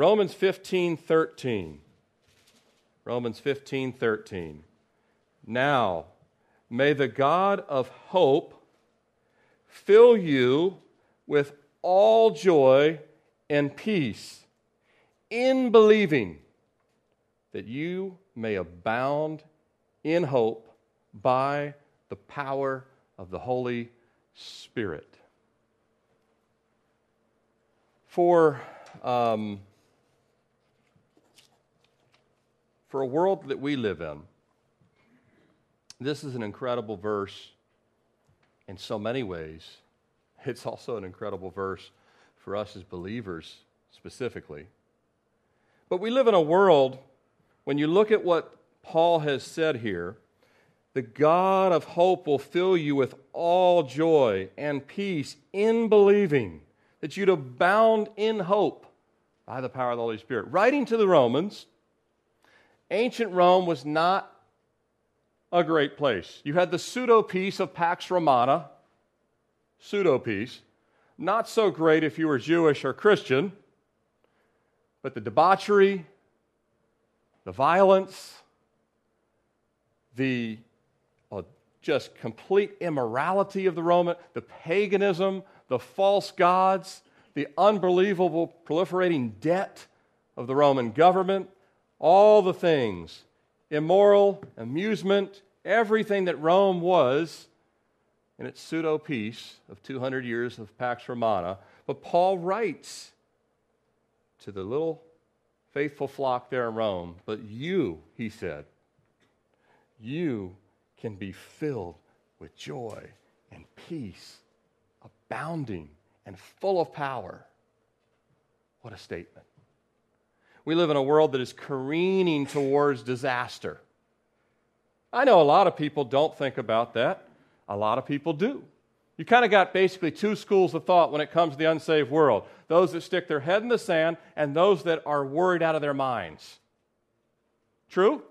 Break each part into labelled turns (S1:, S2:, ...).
S1: Romans 15 13. Romans 15 13. Now, may the God of hope fill you with all joy and peace in believing that you may abound in hope by the power of the Holy Spirit. For, um, for a world that we live in, this is an incredible verse in so many ways. It's also an incredible verse for us as believers specifically. But we live in a world, when you look at what Paul has said here, the God of hope will fill you with all joy and peace in believing that you'd abound in hope by the power of the Holy Spirit. Writing to the Romans, ancient Rome was not a great place. You had the pseudo peace of Pax Romana, pseudo peace. Not so great if you were Jewish or Christian, but the debauchery, the violence, the uh, just complete immorality of the Roman, the paganism, the false gods, the unbelievable proliferating debt of the Roman government, all the things, immoral, amusement, everything that Rome was in its pseudo peace of 200 years of Pax Romana. But Paul writes to the little faithful flock there in Rome, but you, he said, you can be filled with joy and peace, abounding and full of power. What a statement. We live in a world that is careening towards disaster. I know a lot of people don't think about that. A lot of people do. You kind of got basically two schools of thought when it comes to the unsaved world those that stick their head in the sand and those that are worried out of their minds. True?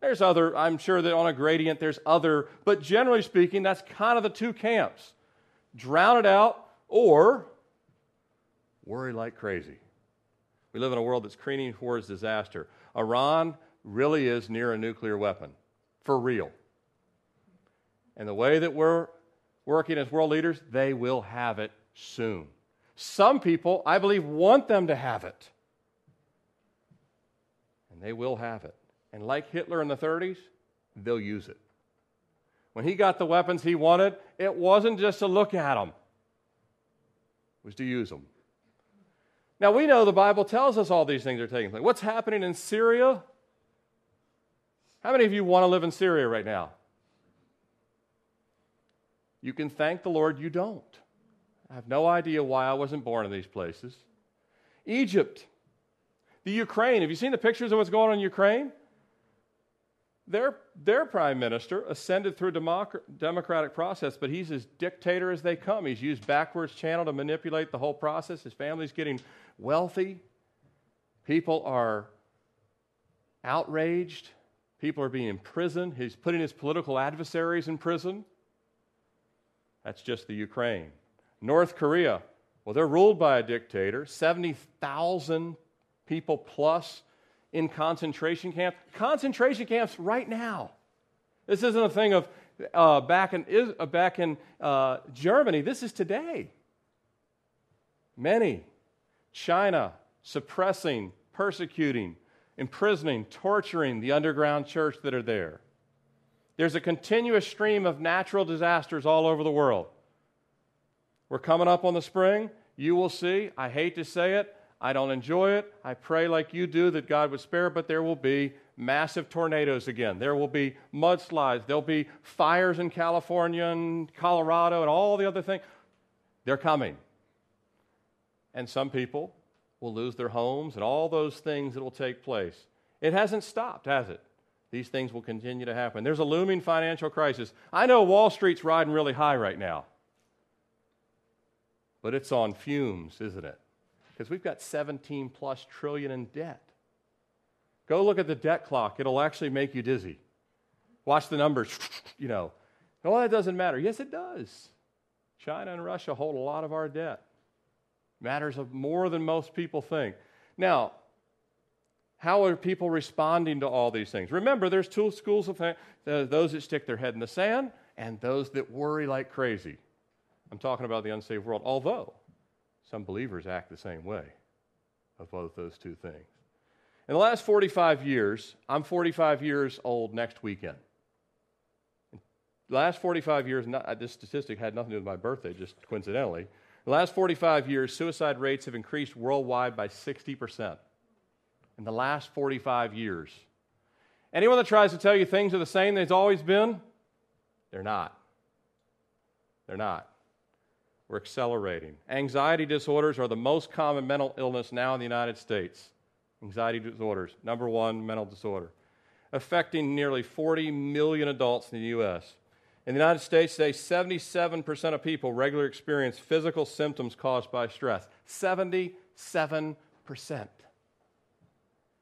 S1: There's other, I'm sure that on a gradient there's other, but generally speaking, that's kind of the two camps. Drown it out or worry like crazy. We live in a world that's careening towards disaster. Iran really is near a nuclear weapon, for real. And the way that we're working as world leaders, they will have it soon. Some people, I believe, want them to have it. And they will have it. And like Hitler in the 30s, they'll use it. When he got the weapons he wanted, it wasn't just to look at them, it was to use them. Now, we know the Bible tells us all these things are taking place. What's happening in Syria? How many of you want to live in Syria right now? You can thank the Lord you don't. I have no idea why I wasn't born in these places. Egypt, the Ukraine. Have you seen the pictures of what's going on in Ukraine? Their, their prime minister ascended through a democratic process, but he's as dictator as they come. He's used backwards channel to manipulate the whole process. His family's getting wealthy. People are outraged. People are being imprisoned. He's putting his political adversaries in prison. That's just the Ukraine. North Korea, well, they're ruled by a dictator. 70,000 people plus in concentration camps. Concentration camps right now. This isn't a thing of uh, back in, uh, back in uh, Germany. This is today. Many. China suppressing, persecuting, imprisoning, torturing the underground church that are there. There's a continuous stream of natural disasters all over the world. We're coming up on the spring. You will see. I hate to say it. I don't enjoy it. I pray like you do that God would spare, but there will be massive tornadoes again. There will be mudslides. There'll be fires in California and Colorado and all the other things. They're coming. And some people will lose their homes and all those things that will take place. It hasn't stopped, has it? These things will continue to happen. There's a looming financial crisis. I know Wall Street's riding really high right now, but it's on fumes, isn't it? because we've got 17 plus trillion in debt. Go look at the debt clock, it'll actually make you dizzy. Watch the numbers, you know. Oh, that doesn't matter. Yes, it does. China and Russia hold a lot of our debt. Matters of more than most people think. Now, how are people responding to all these things? Remember, there's two schools of uh, those that stick their head in the sand and those that worry like crazy. I'm talking about the unsaved world, although some believers act the same way of both those two things. In the last 45 years, I'm 45 years old next weekend. The last 45 years, not, this statistic had nothing to do with my birthday, just coincidentally. The last 45 years, suicide rates have increased worldwide by 60% in the last 45 years. Anyone that tries to tell you things are the same they've always been, they're not. They're not. We're accelerating. Anxiety disorders are the most common mental illness now in the United States. Anxiety disorders, number one mental disorder, affecting nearly 40 million adults in the U.S. In the United States today, 77% of people regularly experience physical symptoms caused by stress. 77%.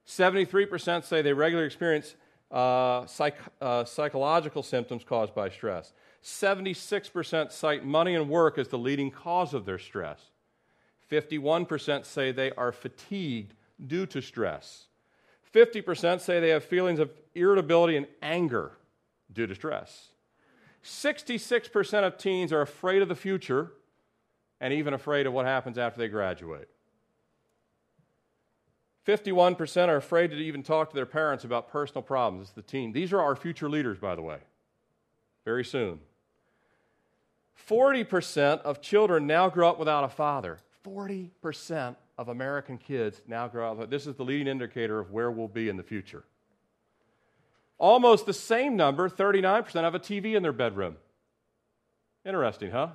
S1: 73% say they regularly experience uh, psych, uh, psychological symptoms caused by stress. 76% cite money and work as the leading cause of their stress. 51% say they are fatigued due to stress. 50% say they have feelings of irritability and anger due to stress. 66% of teens are afraid of the future and even afraid of what happens after they graduate. 51% are afraid to even talk to their parents about personal problems. It's the teen. These are our future leaders, by the way, very soon. 40% of children now grow up without a father. 40% of American kids now grow up. This is the leading indicator of where we'll be in the future. Almost the same number, 39%, have a TV in their bedroom. Interesting, huh?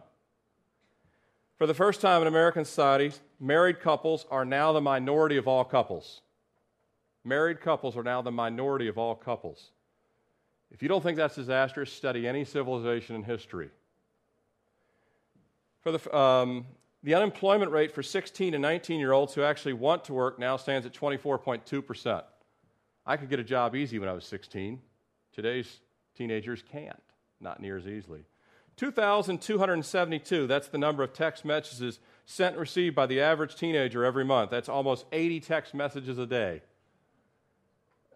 S1: For the first time in American society, married couples are now the minority of all couples. Married couples are now the minority of all couples. If you don't think that's disastrous, study any civilization in history. For the, um, the unemployment rate for 16 and 19 year olds who actually want to work now stands at 24.2%. I could get a job easy when I was 16. Today's teenagers can't, not near as easily. 2,272, that's the number of text messages sent and received by the average teenager every month. That's almost 80 text messages a day.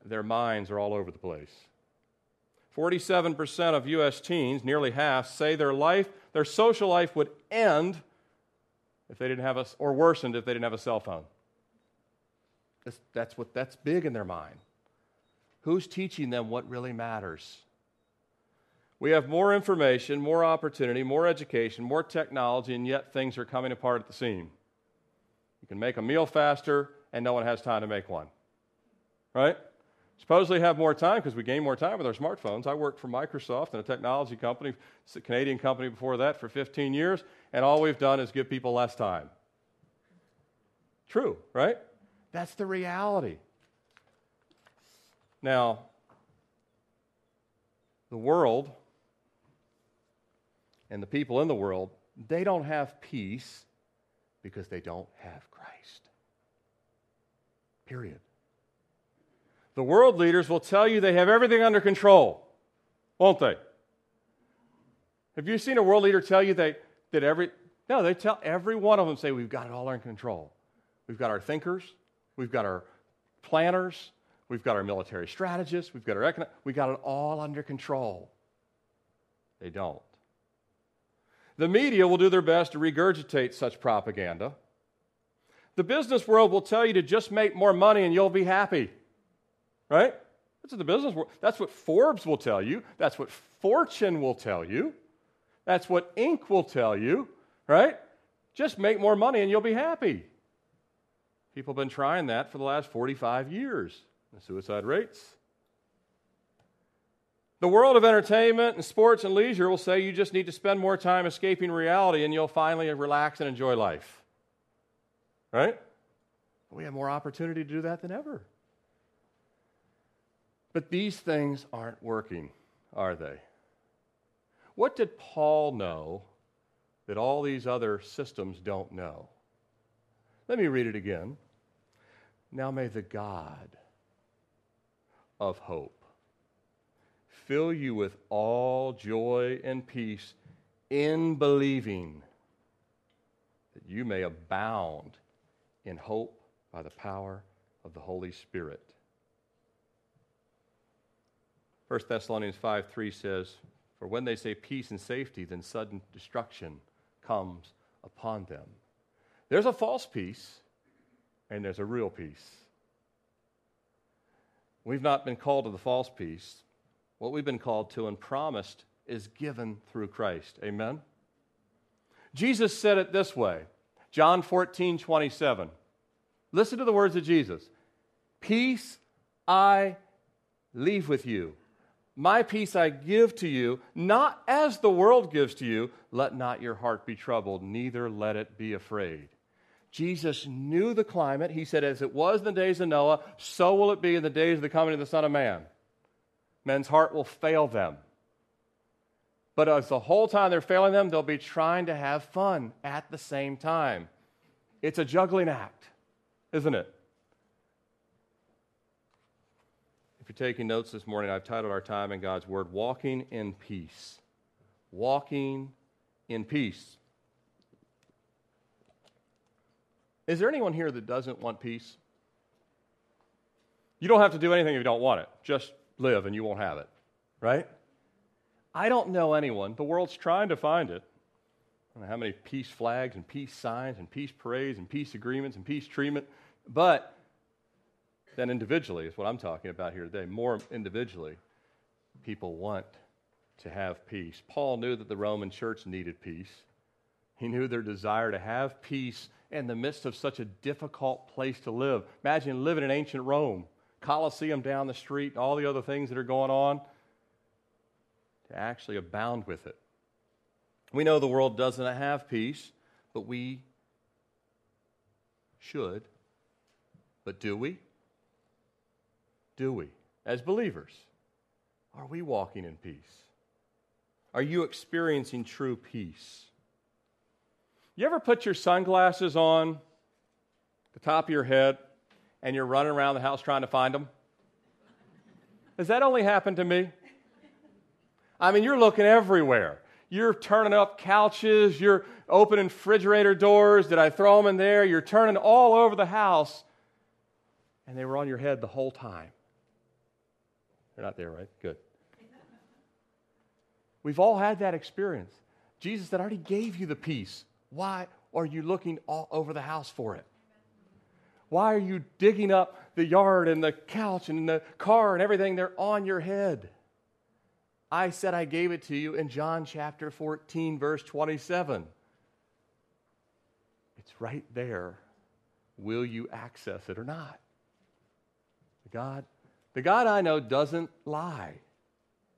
S1: Their minds are all over the place. 47% of U.S. teens, nearly half, say their life, their social life would end if they didn't have a, or worsened if they didn't have a cell phone. That's, that's, what, that's big in their mind. Who's teaching them what really matters? We have more information, more opportunity, more education, more technology, and yet things are coming apart at the seam. You can make a meal faster, and no one has time to make one. Right? Supposedly have more time because we gain more time with our smartphones. I worked for Microsoft and a technology company, a Canadian company before that for 15 years, and all we've done is give people less time. True, right? That's the reality. Now, the world and the people in the world, they don't have peace because they don't have Christ. Period. The world leaders will tell you they have everything under control, won't they? Have you seen a world leader tell you they, that every. No, they tell every one of them say, we've got it all under control. We've got our thinkers, we've got our planners, we've got our military strategists, we've got our economic, we got it all under control. They don't. The media will do their best to regurgitate such propaganda. The business world will tell you to just make more money and you'll be happy. Right? That's what the business world. That's what Forbes will tell you. That's what Fortune will tell you. That's what Inc. will tell you. Right? Just make more money and you'll be happy. People have been trying that for the last 45 years. The suicide rates the world of entertainment and sports and leisure will say you just need to spend more time escaping reality and you'll finally relax and enjoy life. Right? We have more opportunity to do that than ever. But these things aren't working, are they? What did Paul know that all these other systems don't know? Let me read it again. Now may the God of hope fill you with all joy and peace in believing that you may abound in hope by the power of the Holy Spirit. 1 Thessalonians 5 3 says, For when they say peace and safety, then sudden destruction comes upon them. There's a false peace, and there's a real peace. We've not been called to the false peace. What we've been called to and promised is given through Christ. Amen? Jesus said it this way John 14, 27. Listen to the words of Jesus Peace I leave with you. My peace I give to you, not as the world gives to you. Let not your heart be troubled, neither let it be afraid. Jesus knew the climate. He said, As it was in the days of Noah, so will it be in the days of the coming of the Son of Man. Men's heart will fail them. But as the whole time they're failing them, they'll be trying to have fun at the same time. It's a juggling act, isn't it? If you're taking notes this morning, I've titled our time in God's Word, Walking in Peace. Walking in Peace. Is there anyone here that doesn't want peace? You don't have to do anything if you don't want it. Just live and you won't have it, right? I don't know anyone. The world's trying to find it. I don't know how many peace flags and peace signs and peace parades and peace agreements and peace treatment, but then individually is what I'm talking about here today. More individually, people want to have peace. Paul knew that the Roman church needed peace. He knew their desire to have peace in the midst of such a difficult place to live. Imagine living in ancient Rome, Colosseum down the street, all the other things that are going on, to actually abound with it. We know the world doesn't have peace, but we should. But do we? Do we? As believers, are we walking in peace? Are you experiencing true peace? You ever put your sunglasses on the top of your head and you're running around the house trying to find them? Has that only happened to me? I mean, you're looking everywhere. You're turning up couches, you're opening refrigerator doors. Did I throw them in there? You're turning all over the house, and they were on your head the whole time. They're not there, right? Good. We've all had that experience. Jesus said, I already gave you the peace. Why are you looking all over the house for it? Why are you digging up the yard and the couch and the car and everything? They're on your head. I said I gave it to you in John chapter 14, verse 27. It's right there. Will you access it or not? The God, the God I know doesn't lie.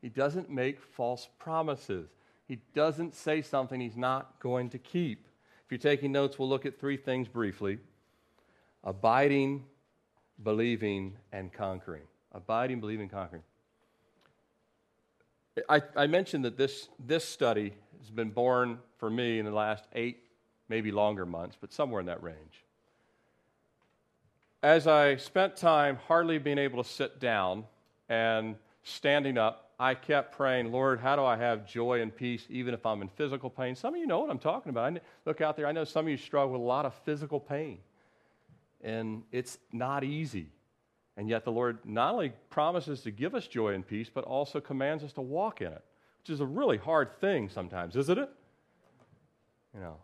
S1: He doesn't make false promises. He doesn't say something he's not going to keep. If you're taking notes, we'll look at three things briefly abiding, believing, and conquering. Abiding, believing, conquering. I, I, mentioned that this, this study has been born for me in the last eight, maybe longer months, but somewhere in that range. As I spent time hardly being able to sit down and standing up I kept praying, Lord, how do I have joy and peace even if I'm in physical pain? Some of you know what I'm talking about. I look out there, I know some of you struggle with a lot of physical pain. And it's not easy. And yet the Lord not only promises to give us joy and peace, but also commands us to walk in it, which is a really hard thing sometimes, isn't it? You know,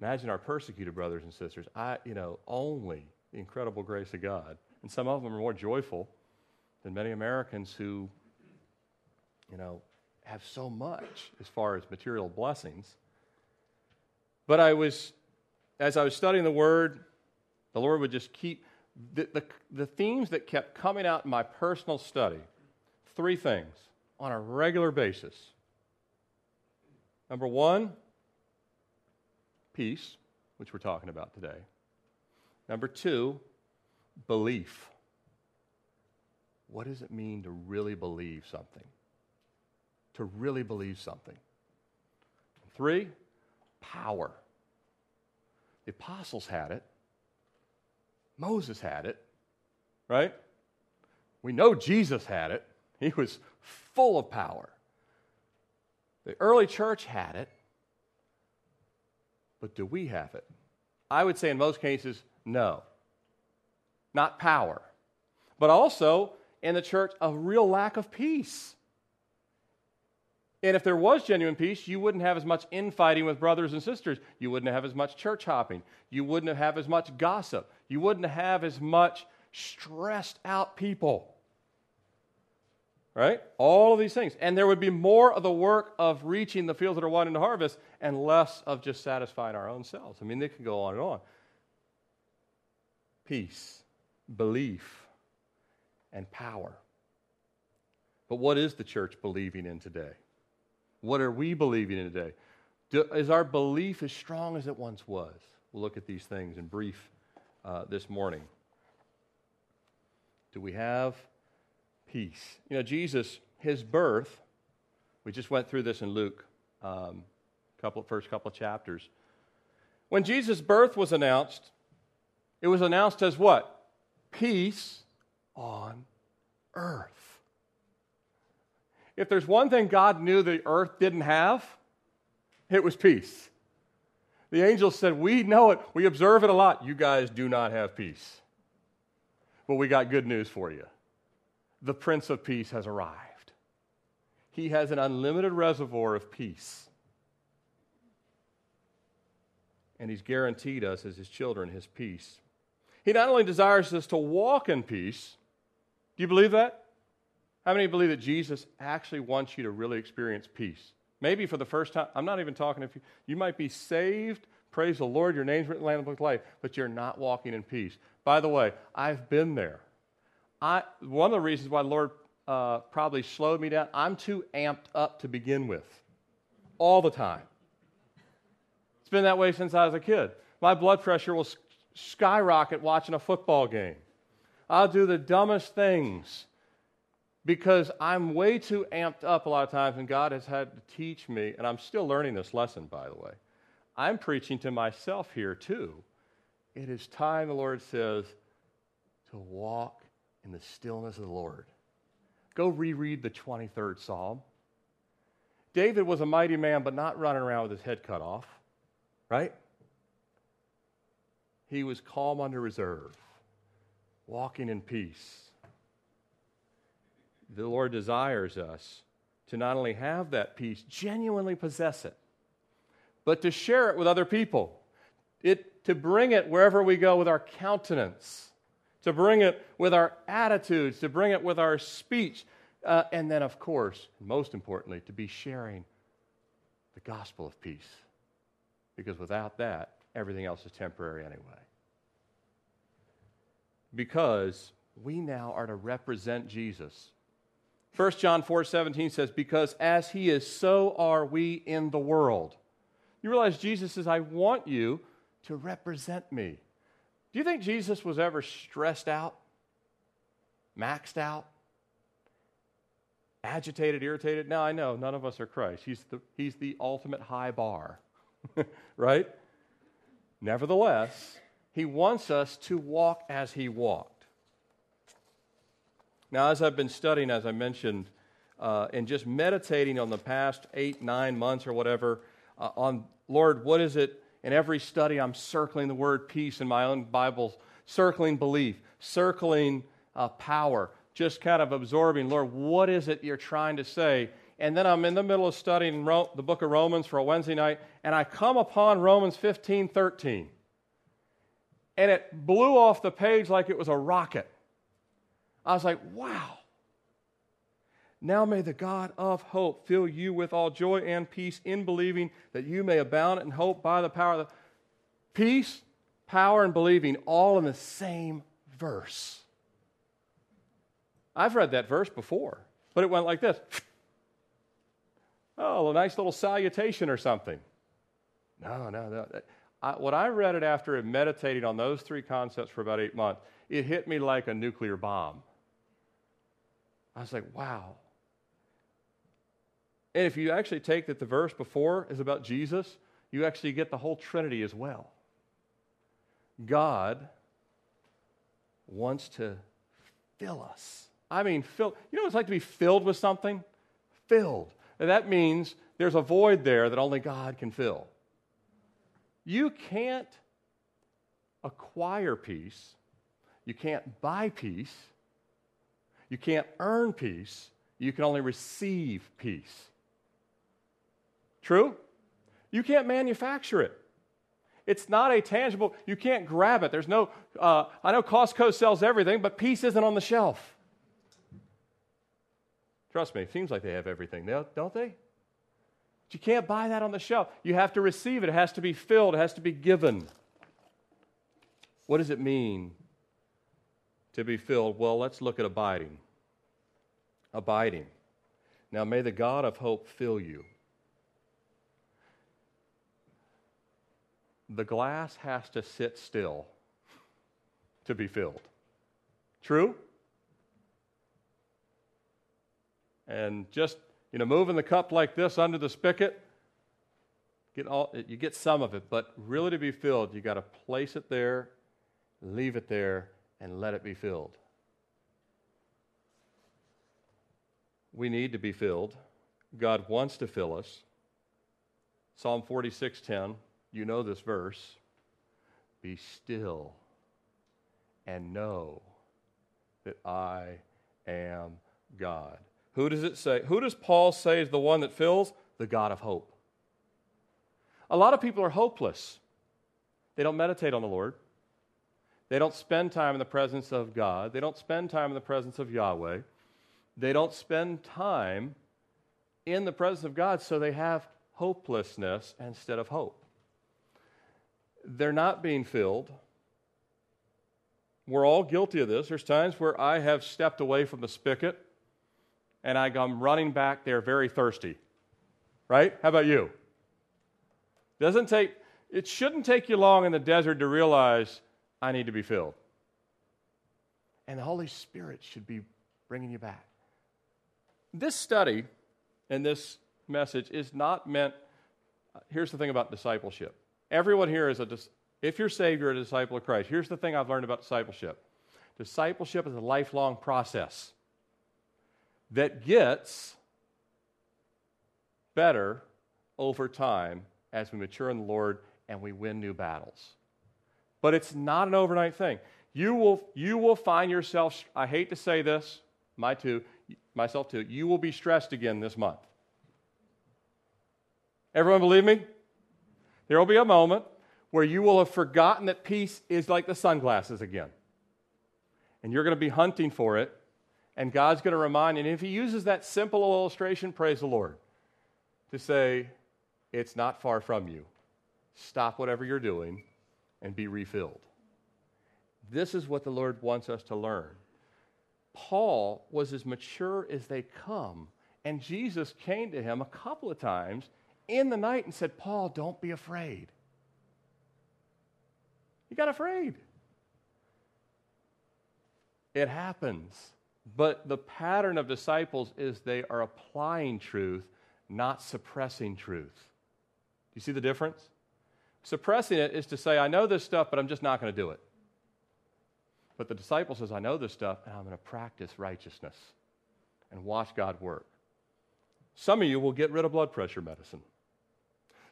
S1: imagine our persecuted brothers and sisters. I, you know, only the incredible grace of God. And some of them are more joyful than many Americans who you know, have so much as far as material blessings. But I was, as I was studying the Word, the Lord would just keep the, the, the themes that kept coming out in my personal study three things on a regular basis. Number one, peace, which we're talking about today. Number two, belief. What does it mean to really believe something? To really believe something. Three, power. The apostles had it, Moses had it, right? We know Jesus had it. He was full of power. The early church had it, but do we have it? I would say in most cases, no. not power. But also in the church, a real lack of peace. And if there was genuine peace, you wouldn't have as much infighting with brothers and sisters. You wouldn't have as much church hopping. You wouldn't have as much gossip. You wouldn't have as much stressed out people. Right? All of these things. And there would be more of the work of reaching the fields that are wanting to harvest and less of just satisfying our own selves. I mean, they can go on and on. Peace, belief, and power. But what is the church believing in today? What are we believing in today? Do, is our belief as strong as it once was? We'll look at these things in brief uh, this morning. Do we have peace? You know, Jesus, his birth, we just went through this in Luke, um, couple, first couple of chapters. When Jesus' birth was announced, it was announced as what? Peace on earth. If there's one thing God knew the earth didn't have, it was peace. The angels said, We know it. We observe it a lot. You guys do not have peace. But we got good news for you. The Prince of Peace has arrived. He has an unlimited reservoir of peace. And He's guaranteed us, as His children, His peace. He not only desires us to walk in peace, do you believe that? How many believe that Jesus actually wants you to really experience peace? Maybe for the first time. I'm not even talking if you, you might be saved. Praise the Lord, your name's written in the Book of Life, but you're not walking in peace. By the way, I've been there. I, one of the reasons why the Lord uh, probably slowed me down, I'm too amped up to begin with, all the time. It's been that way since I was a kid. My blood pressure will skyrocket watching a football game. I'll do the dumbest things because I'm way too amped up a lot of times, and God has had to teach me, and I'm still learning this lesson, by the way. I'm preaching to myself here, too. It is time, the Lord says, to walk in the stillness of the Lord. Go reread the 23rd Psalm. David was a mighty man, but not running around with his head cut off, right? He was calm under reserve, walking in peace the Lord desires us to not only have that peace, genuinely possess it, but to share it with other people. It, to bring it wherever we go with our countenance, to bring it with our attitudes, to bring it with our speech, uh, and then, of course, most importantly, to be sharing the gospel of peace. Because without that, everything else is temporary anyway. Because we now are to represent Jesus 1 John 4 17 says, Because as he is, so are we in the world. You realize Jesus says, I want you to represent me. Do you think Jesus was ever stressed out, maxed out, agitated, irritated? Now, I know none of us are Christ. He's the, he's the ultimate high bar, right? Nevertheless, he wants us to walk as he walked. Now, as I've been studying, as I mentioned, uh, and just meditating on the past eight, nine months or whatever, uh, on Lord, what is it? In every study, I'm circling the word peace in my own Bible, circling belief, circling uh, power, just kind of absorbing, Lord, what is it you're trying to say? And then I'm in the middle of studying Ro- the book of Romans for a Wednesday night, and I come upon Romans 15 13. And it blew off the page like it was a rocket. I was like, wow. Now may the God of hope fill you with all joy and peace in believing that you may abound in hope by the power of the peace, power, and believing all in the same verse. I've read that verse before, but it went like this. Oh, a nice little salutation or something. No, no, no. I, what I read it after meditating on those three concepts for about eight months, it hit me like a nuclear bomb. I was like, wow. And if you actually take that the verse before is about Jesus, you actually get the whole Trinity as well. God wants to fill us. I mean, fill. You know what it's like to be filled with something? Filled. And that means there's a void there that only God can fill. You can't acquire peace You can't buy peace. You can't earn peace. You can only receive peace. True? You can't manufacture it. It's not a tangible, you can't grab it. There's no, uh, I know Costco sells everything, but peace isn't on the shelf. Trust me, it seems like they have everything, don't they? But you can't buy that on the shelf. You have to receive it, it has to be filled, it has to be given. What does it mean to be filled? Well, let's look at abiding. Abiding. Now, may the God of hope fill you. The glass has to sit still to be filled. True? And just, you know, moving the cup like this under the spigot, get all, you get some of it, but really to be filled, you got to place it there, leave it there, and let it be filled. We need to be filled. God wants to fill us. Psalm 46:10, you know this verse. Be still and know that I am God. Who does it say? Who does Paul say is the one that fills? The God of hope. A lot of people are hopeless. They don't meditate on the Lord. They don't spend time in the presence of God. They don't spend time in the presence of Yahweh. They don't spend time in the presence of God, so they have hopelessness instead of hope. They're not being filled. We're all guilty of this. There's times where I have stepped away from the spigot and I come running back there very thirsty. Right? How about you? Doesn't take it shouldn't take you long in the desert to realize I need to be filled. And the Holy Spirit should be bringing you back. This study and this message is not meant. Here's the thing about discipleship. Everyone here is a, if you're saved, you're a disciple of Christ. Here's the thing I've learned about discipleship discipleship is a lifelong process that gets better over time as we mature in the Lord and we win new battles. But it's not an overnight thing. You will, you will find yourself, I hate to say this, my too, myself too, you will be stressed again this month. Everyone believe me? There will be a moment where you will have forgotten that peace is like the sunglasses again. And you're going to be hunting for it, and God's going to remind you. And if He uses that simple illustration, praise the Lord, to say, it's not far from you. Stop whatever you're doing and be refilled. This is what the Lord wants us to learn. Paul was as mature as they come, and Jesus came to him a couple of times in the night and said, Paul, don't be afraid. He got afraid. It happens. But the pattern of disciples is they are applying truth, not suppressing truth. Do you see the difference? Suppressing it is to say, I know this stuff, but I'm just not going to do it. But the disciple says, I know this stuff, and I'm going to practice righteousness and watch God work. Some of you will get rid of blood pressure medicine.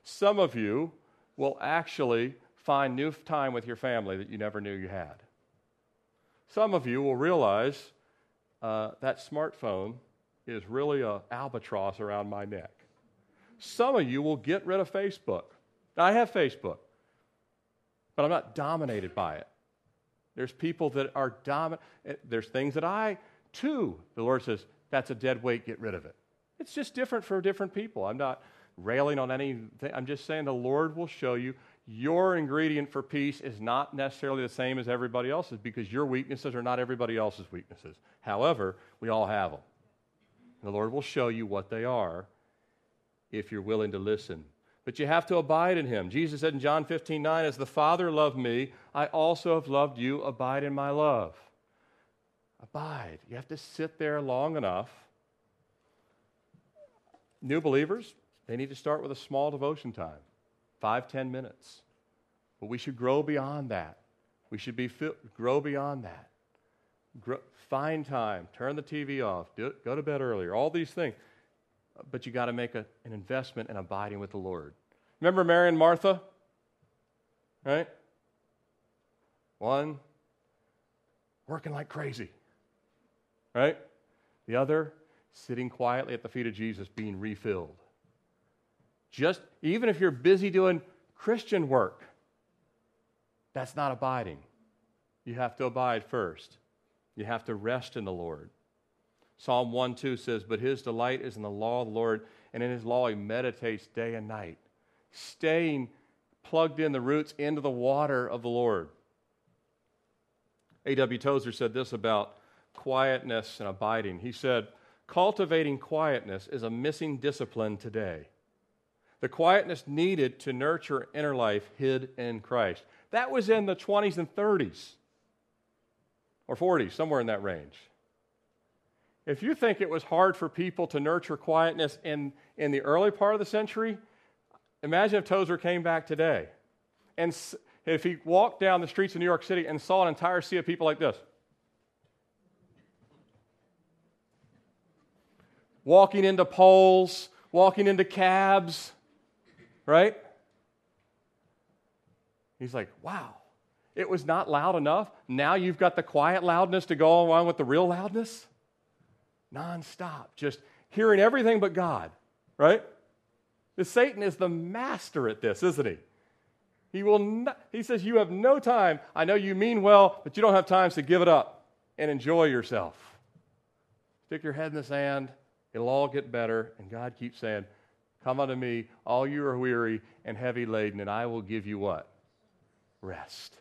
S1: Some of you will actually find new time with your family that you never knew you had. Some of you will realize uh, that smartphone is really an albatross around my neck. Some of you will get rid of Facebook I have Facebook, but I'm not dominated by it. There's people that are dominant. Eh, there's things that I, too, the Lord says, that's a dead weight, get rid of it. It's just different for different people. I'm not railing on anything. I'm just saying the Lord will show you your ingredient for peace is not necessarily the same as everybody else's because your weaknesses are not everybody else's weaknesses. However, we all have them. The Lord will show you what they are if you're willing to listen but you have to abide in him. Jesus said in John 15, 9, As the Father loved me, I also have loved you. Abide in my love. Abide. You have to sit there long enough. New believers, they need to start with a small devotion time, five, ten minutes. But we should grow beyond that. We should be grow beyond that. Grow, find time. Turn the TV off. Do, go to bed earlier. All these things but you got to make a, an investment in abiding with the Lord. Remember Mary and Martha? Right? One, working like crazy. Right? The other, sitting quietly at the feet of Jesus, being refilled. Just even if you're busy doing Christian work, that's not abiding. You have to abide first. You have to rest in the Lord. Psalm 1 2 says, But his delight is in the law of the Lord, and in his law he meditates day and night. Staying plugged in the roots into the water of the Lord. A.W. Tozer said this about quietness and abiding. He said, Cultivating quietness is a missing discipline today. The quietness needed to nurture inner life hid in Christ. That was in the 20s and 30s or 40s, somewhere in that range. If you think it was hard for people to nurture quietness in, in the early part of the century, imagine if Tozer came back today. And if he walked down the streets of New York City and saw an entire sea of people like this walking into poles, walking into cabs, right? He's like, wow, it was not loud enough. Now you've got the quiet loudness to go along with the real loudness? Nonstop, just hearing everything but God, right? Satan is the master at this, isn't he? He will not, he says, You have no time. I know you mean well, but you don't have time, so give it up and enjoy yourself. Stick your head in the sand, it'll all get better. And God keeps saying, Come unto me, all you are weary and heavy laden, and I will give you what? Rest.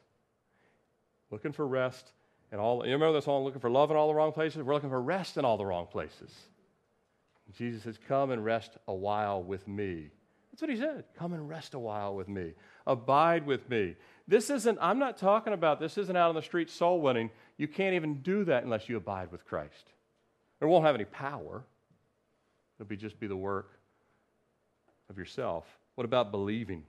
S1: Looking for rest and all. You remember the song, looking for love in all the wrong places? We're looking for rest in all the wrong places. Jesus says, Come and rest a while with me. That's what he said. Come and rest a while with me. Abide with me. This isn't, I'm not talking about this isn't out on the street soul winning. You can't even do that unless you abide with Christ. It won't have any power. It'll be just be the work of yourself. What about believing?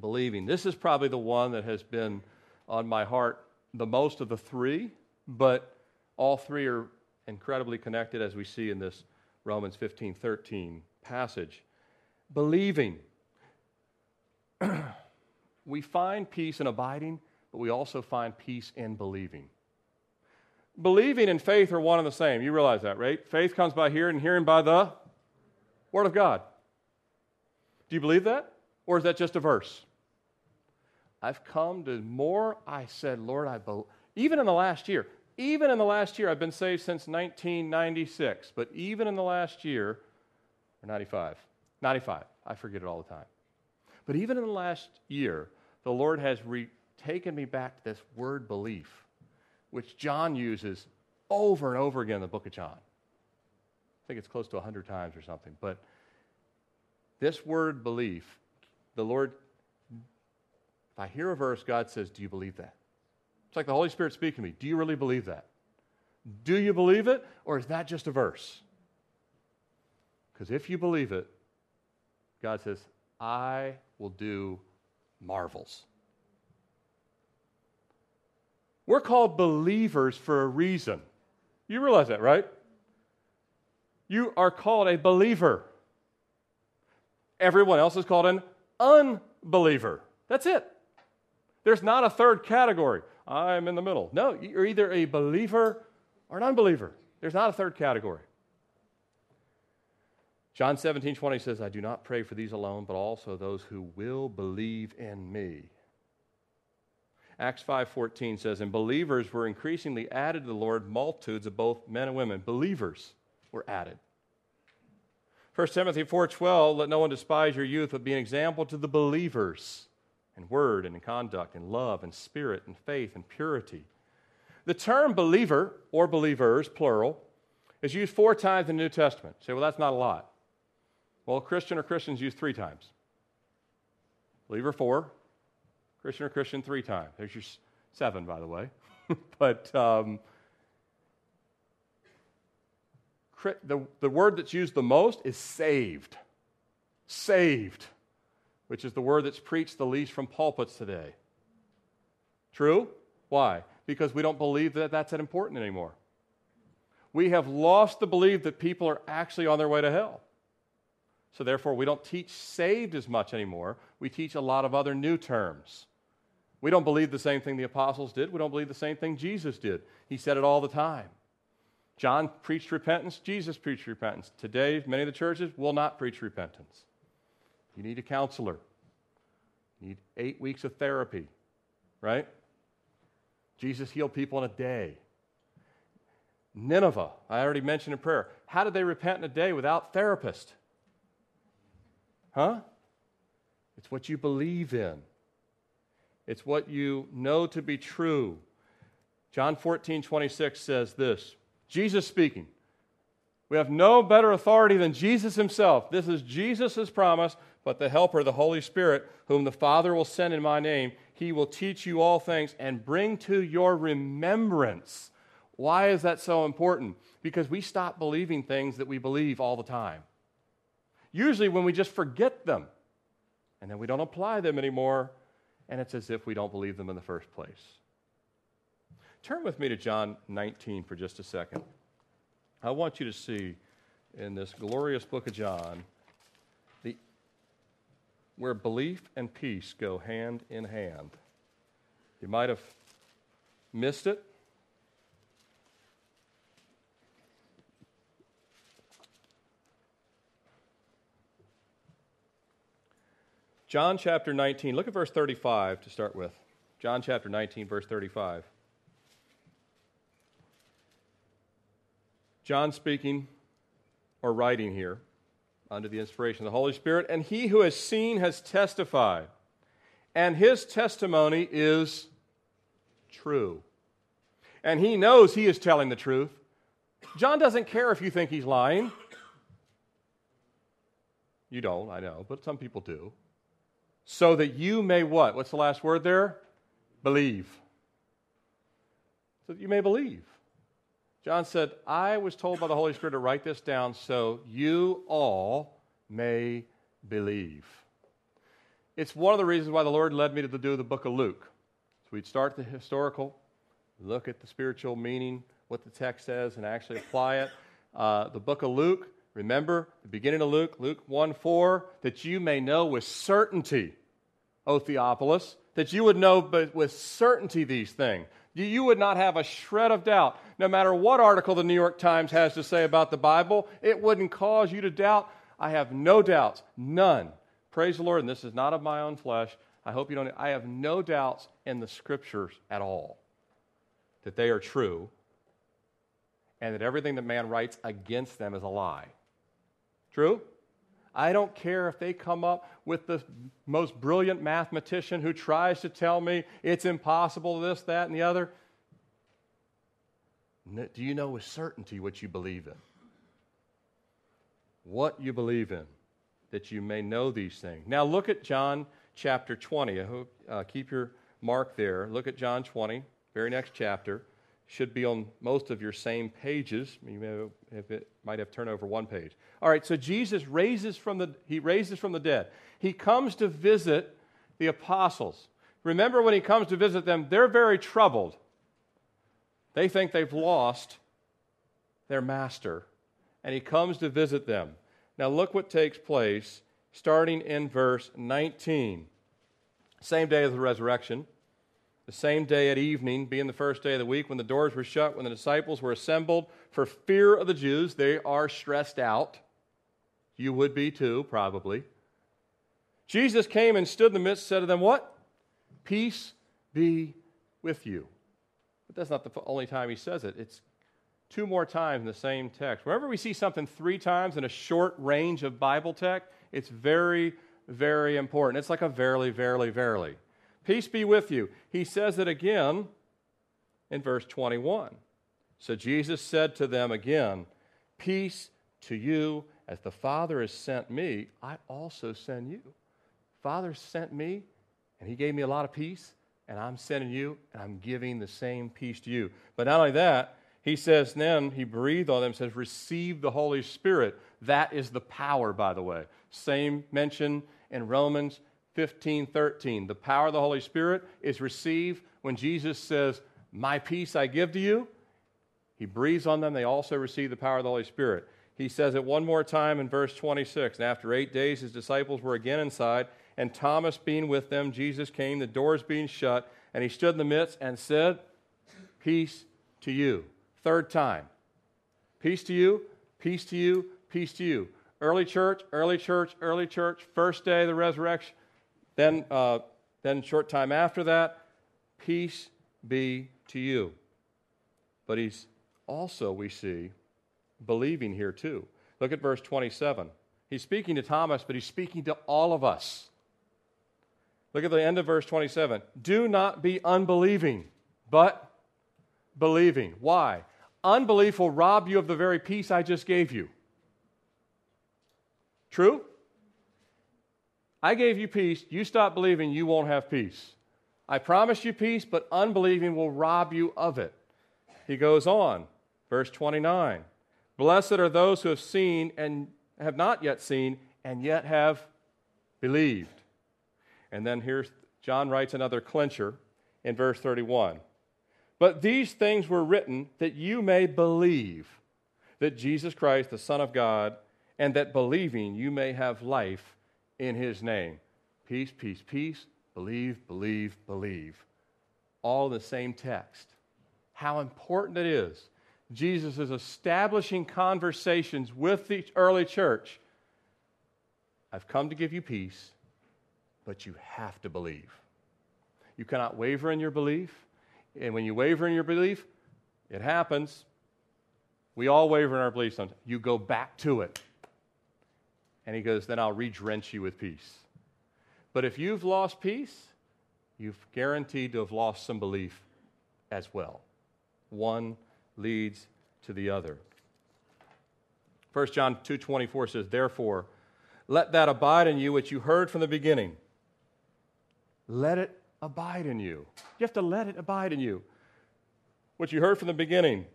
S1: Believing. This is probably the one that has been on my heart the most of the three, but all three are incredibly connected as we see in this Romans 15 13 passage. Believing. we find peace in abiding, but we also find peace in believing. Believing and faith are one and the same. You realize that, right? Faith comes by hearing, and hearing by the Word of God. Do you believe that? Or is that just a verse? I've come to more, I said, Lord, I believe. Even in the last year, even in the last year, I've been saved since 1996, but even in the last year, or 95, 95, I forget it all the time. But even in the last year, the Lord has re- taken me back to this word belief, which John uses over and over again in the book of John. I think it's close to 100 times or something. But this word belief, the Lord, if I hear a verse, God says, Do you believe that? It's like the Holy Spirit speaking to me. Do you really believe that? Do you believe it, or is that just a verse? Because if you believe it, God says, I will do marvels. We're called believers for a reason. You realize that, right? You are called a believer. Everyone else is called an unbeliever. That's it. There's not a third category. I'm in the middle. No, you're either a believer or an unbeliever. There's not a third category. John 17, 20 says, I do not pray for these alone, but also those who will believe in me. Acts 5:14 says, "And believers were increasingly added to the Lord, multitudes of both men and women. Believers were added. 1 Timothy 4:12, let no one despise your youth, but be an example to the believers in word and in conduct, in love and spirit and faith and purity. The term believer or believers, plural, is used four times in the New Testament. You say, well, that's not a lot. Well, Christian or Christians used three times. Believer four, Christian or Christian three times. There's your seven, by the way. but um, the, the word that's used the most is saved. Saved, which is the word that's preached the least from pulpits today. True? Why? Because we don't believe that that's that important anymore. We have lost the belief that people are actually on their way to hell. So, therefore, we don't teach saved as much anymore. We teach a lot of other new terms. We don't believe the same thing the apostles did. We don't believe the same thing Jesus did. He said it all the time. John preached repentance, Jesus preached repentance. Today, many of the churches will not preach repentance. You need a counselor. You need eight weeks of therapy, right? Jesus healed people in a day. Nineveh, I already mentioned in prayer. How did they repent in a day without therapist? Huh? It's what you believe in. It's what you know to be true. John 14, 26 says this Jesus speaking. We have no better authority than Jesus himself. This is Jesus' promise, but the Helper, the Holy Spirit, whom the Father will send in my name, he will teach you all things and bring to your remembrance. Why is that so important? Because we stop believing things that we believe all the time. Usually, when we just forget them and then we don't apply them anymore, and it's as if we don't believe them in the first place. Turn with me to John 19 for just a second. I want you to see in this glorious book of John where belief and peace go hand in hand. You might have missed it. John chapter 19, look at verse 35 to start with. John chapter 19, verse 35. John speaking or writing here under the inspiration of the Holy Spirit, and he who has seen has testified, and his testimony is true. And he knows he is telling the truth. John doesn't care if you think he's lying. You don't, I know, but some people do. So that you may what? What's the last word there? Believe. So that you may believe. John said, I was told by the Holy Spirit to write this down so you all may believe. It's one of the reasons why the Lord led me to do the book of Luke. So we'd start the historical, look at the spiritual meaning, what the text says, and actually apply it. Uh, the book of Luke, remember the beginning of Luke, Luke 1 4, that you may know with certainty, O Theophilus, that you would know with certainty these things you would not have a shred of doubt. No matter what article the New York Times has to say about the Bible, it wouldn't cause you to doubt. I have no doubts, none. Praise the Lord, and this is not of my own flesh. I hope you don't. I have no doubts in the scriptures at all that they are true and that everything that man writes against them is a lie. True? I don't care if they come up with the most brilliant mathematician who tries to tell me it's impossible, this, that, and the other. Do you know with certainty what you believe in? What you believe in, that you may know these things. Now look at John chapter 20. I hope, uh, keep your mark there. Look at John 20, very next chapter should be on most of your same pages. You may have, it might have turned over one page. All right, so Jesus raises from the he raises from the dead. He comes to visit the apostles. Remember when he comes to visit them, they're very troubled. They think they've lost their master, and he comes to visit them. Now look what takes place starting in verse 19. Same day of the resurrection the same day at evening, being the first day of the week, when the doors were shut, when the disciples were assembled for fear of the Jews, they are stressed out. You would be too, probably. Jesus came and stood in the midst, said to them, What? Peace be with you. But that's not the only time he says it. It's two more times in the same text. Whenever we see something three times in a short range of Bible text, it's very, very important. It's like a verily, verily, verily. Peace be with you. He says it again in verse 21. So Jesus said to them again, Peace to you, as the Father has sent me, I also send you. Father sent me, and He gave me a lot of peace, and I'm sending you, and I'm giving the same peace to you. But not only that, He says, then He breathed on them, says, Receive the Holy Spirit. That is the power, by the way. Same mention in Romans 15, 13. The power of the Holy Spirit is received when Jesus says, My peace I give to you. He breathes on them. They also receive the power of the Holy Spirit. He says it one more time in verse 26. And after eight days, his disciples were again inside, And Thomas being with them, Jesus came, the doors being shut, and he stood in the midst and said, Peace to you. Third time. Peace to you, peace to you, peace to you. Early church, early church, early church, first day of the resurrection. Then, uh, then short time after that, peace be to you. But he's also, we see, believing here too. Look at verse 27. He's speaking to Thomas, but he's speaking to all of us. Look at the end of verse 27. Do not be unbelieving, but believing. Why? Unbelief will rob you of the very peace I just gave you. True? I gave you peace. You stop believing, you won't have peace. I promised you peace, but unbelieving will rob you of it. He goes on, verse 29. Blessed are those who have seen and have not yet seen, and yet have believed. And then here's John writes another clincher in verse 31. But these things were written that you may believe that Jesus Christ, the Son of God, and that believing you may have life in his name. Peace, peace, peace. Believe, believe, believe. All the same text. How important it is. Jesus is establishing conversations with the early church. I've come to give you peace, but you have to believe. You cannot waver in your belief. And when you waver in your belief, it happens. We all waver in our beliefs. Sometimes. You go back to it. And he goes, Then I'll re-drench you with peace. But if you've lost peace, you've guaranteed to have lost some belief as well. One leads to the other. 1 John 2:24 says, "Therefore, let that abide in you which you heard from the beginning. Let it abide in you. You have to let it abide in you. What you heard from the beginning,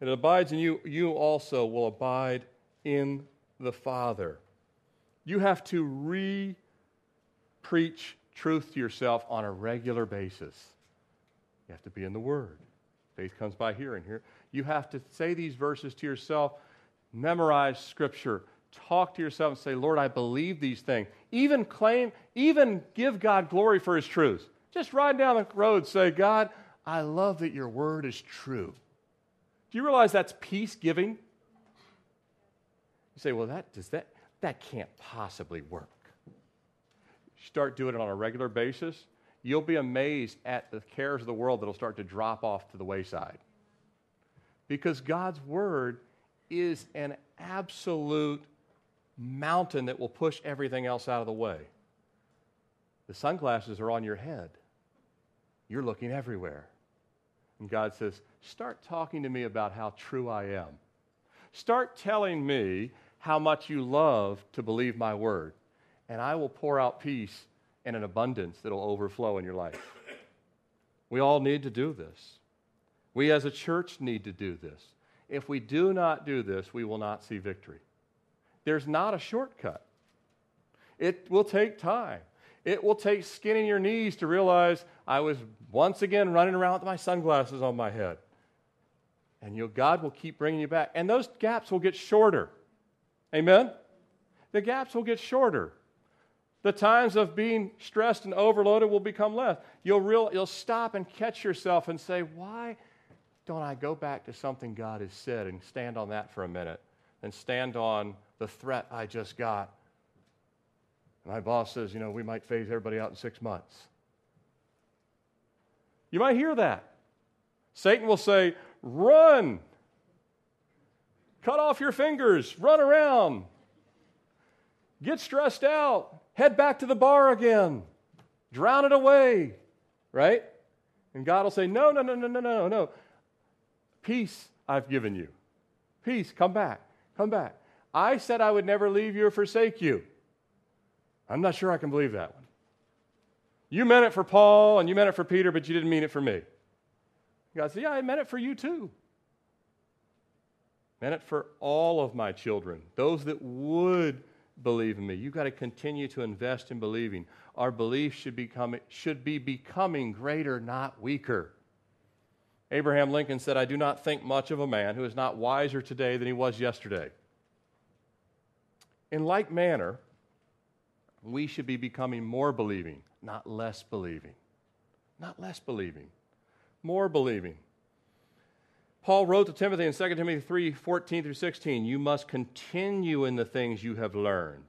S1: it abides in you, you also will abide in the Father. You have to re preach truth to yourself on a regular basis. You have to be in the Word. Faith comes by hearing. Here, you have to say these verses to yourself, memorize Scripture, talk to yourself and say, Lord, I believe these things. Even claim, even give God glory for His truths. Just ride down the road, say, God, I love that your word is true. Do you realize that's peace giving? You say, well, that does that that can't possibly work. Start doing it on a regular basis, you'll be amazed at the cares of the world that'll start to drop off to the wayside. Because God's word is an absolute mountain that will push everything else out of the way. The sunglasses are on your head. You're looking everywhere. And God says, Start talking to me about how true I am. Start telling me how much you love to believe my word, and I will pour out peace and an abundance that will overflow in your life. We all need to do this. We as a church need to do this. If we do not do this, we will not see victory. There's not a shortcut. It will take time. It will take skinning your knees to realize I was once again running around with my sunglasses on my head. And you God will keep bringing you back. And those gaps will get shorter. Amen? The gaps will get shorter. The times of being stressed and overloaded will become less. You'll, real, you'll stop and catch yourself and say, Why don't I go back to something God has said and stand on that for a minute and stand on the threat I just got my boss says, you know, we might phase everybody out in six months. You might hear that. Satan will say, run. Cut off your fingers. Run around. Get stressed out. Head back to the bar again. Drown it away. Right? And God will say, no, no, no, no, no, no, no. Peace I've given you. Peace, come back. Come back. I said I would never leave you or forsake you. I'm not sure I can believe that one. You meant it for Paul and you meant it for Peter, but you didn't mean it for me. God said, Yeah, I meant it for you too. Meant it for all of my children, those that would believe in me. You've got to continue to invest in believing. Our belief should, become, should be becoming greater, not weaker. Abraham Lincoln said, I do not think much of a man who is not wiser today than he was yesterday. In like manner, we should be becoming more believing, not less believing. Not less believing, more believing. Paul wrote to Timothy in 2 Timothy 3 14 through 16, You must continue in the things you have learned.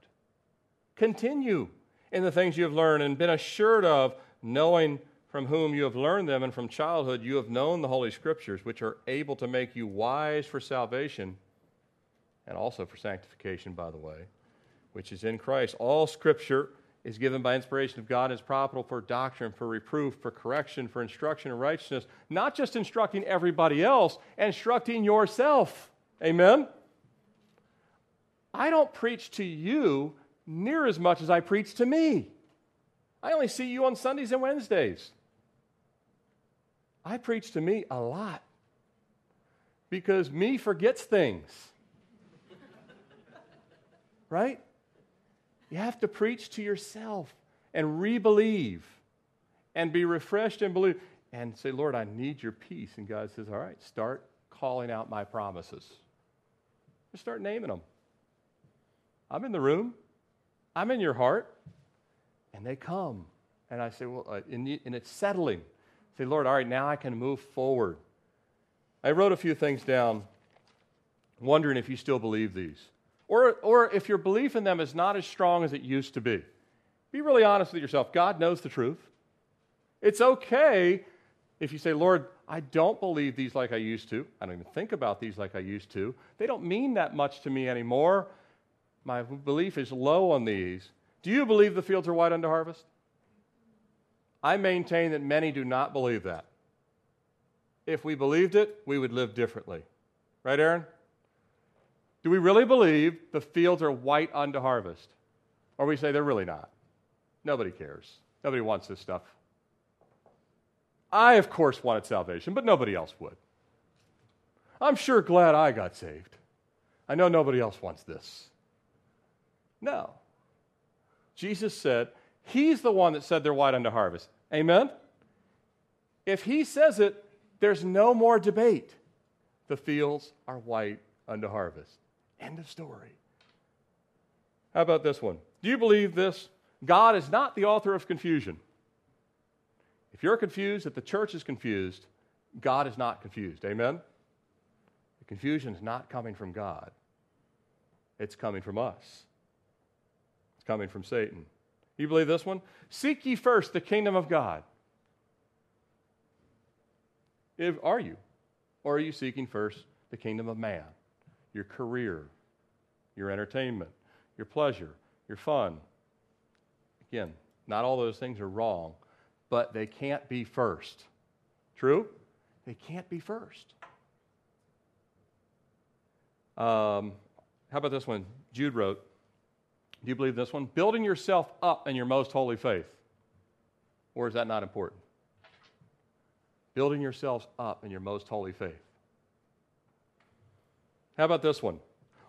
S1: Continue in the things you have learned and been assured of, knowing from whom you have learned them, and from childhood you have known the Holy Scriptures, which are able to make you wise for salvation and also for sanctification, by the way, which is in Christ. All Scripture is given by inspiration of God and is profitable for doctrine, for reproof, for correction, for instruction in righteousness, not just instructing everybody else, instructing yourself. Amen? I don't preach to you near as much as I preach to me. I only see you on Sundays and Wednesdays. I preach to me a lot because me forgets things. right? You have to preach to yourself and re-believe and be refreshed and believe and say, Lord, I need your peace. And God says, All right, start calling out my promises. Just start naming them. I'm in the room, I'm in your heart, and they come. And I say, Well, uh, and, and it's settling. I Say, Lord, all right, now I can move forward. I wrote a few things down, wondering if you still believe these. Or, or if your belief in them is not as strong as it used to be. Be really honest with yourself. God knows the truth. It's okay if you say, Lord, I don't believe these like I used to. I don't even think about these like I used to. They don't mean that much to me anymore. My belief is low on these. Do you believe the fields are white unto harvest? I maintain that many do not believe that. If we believed it, we would live differently. Right, Aaron? Do we really believe the fields are white unto harvest? Or we say they're really not? Nobody cares. Nobody wants this stuff. I, of course, wanted salvation, but nobody else would. I'm sure glad I got saved. I know nobody else wants this. No. Jesus said, He's the one that said they're white unto harvest. Amen? If he says it, there's no more debate. The fields are white unto harvest. End of story. How about this one? Do you believe this? God is not the author of confusion. If you're confused, if the church is confused, God is not confused. Amen? The confusion is not coming from God, it's coming from us, it's coming from Satan. You believe this one? Seek ye first the kingdom of God. If, are you? Or are you seeking first the kingdom of man? Your career, your entertainment, your pleasure, your fun. Again, not all those things are wrong, but they can't be first. True? They can't be first. Um, how about this one? Jude wrote, do you believe this one? Building yourself up in your most holy faith. Or is that not important? Building yourselves up in your most holy faith. How about this one?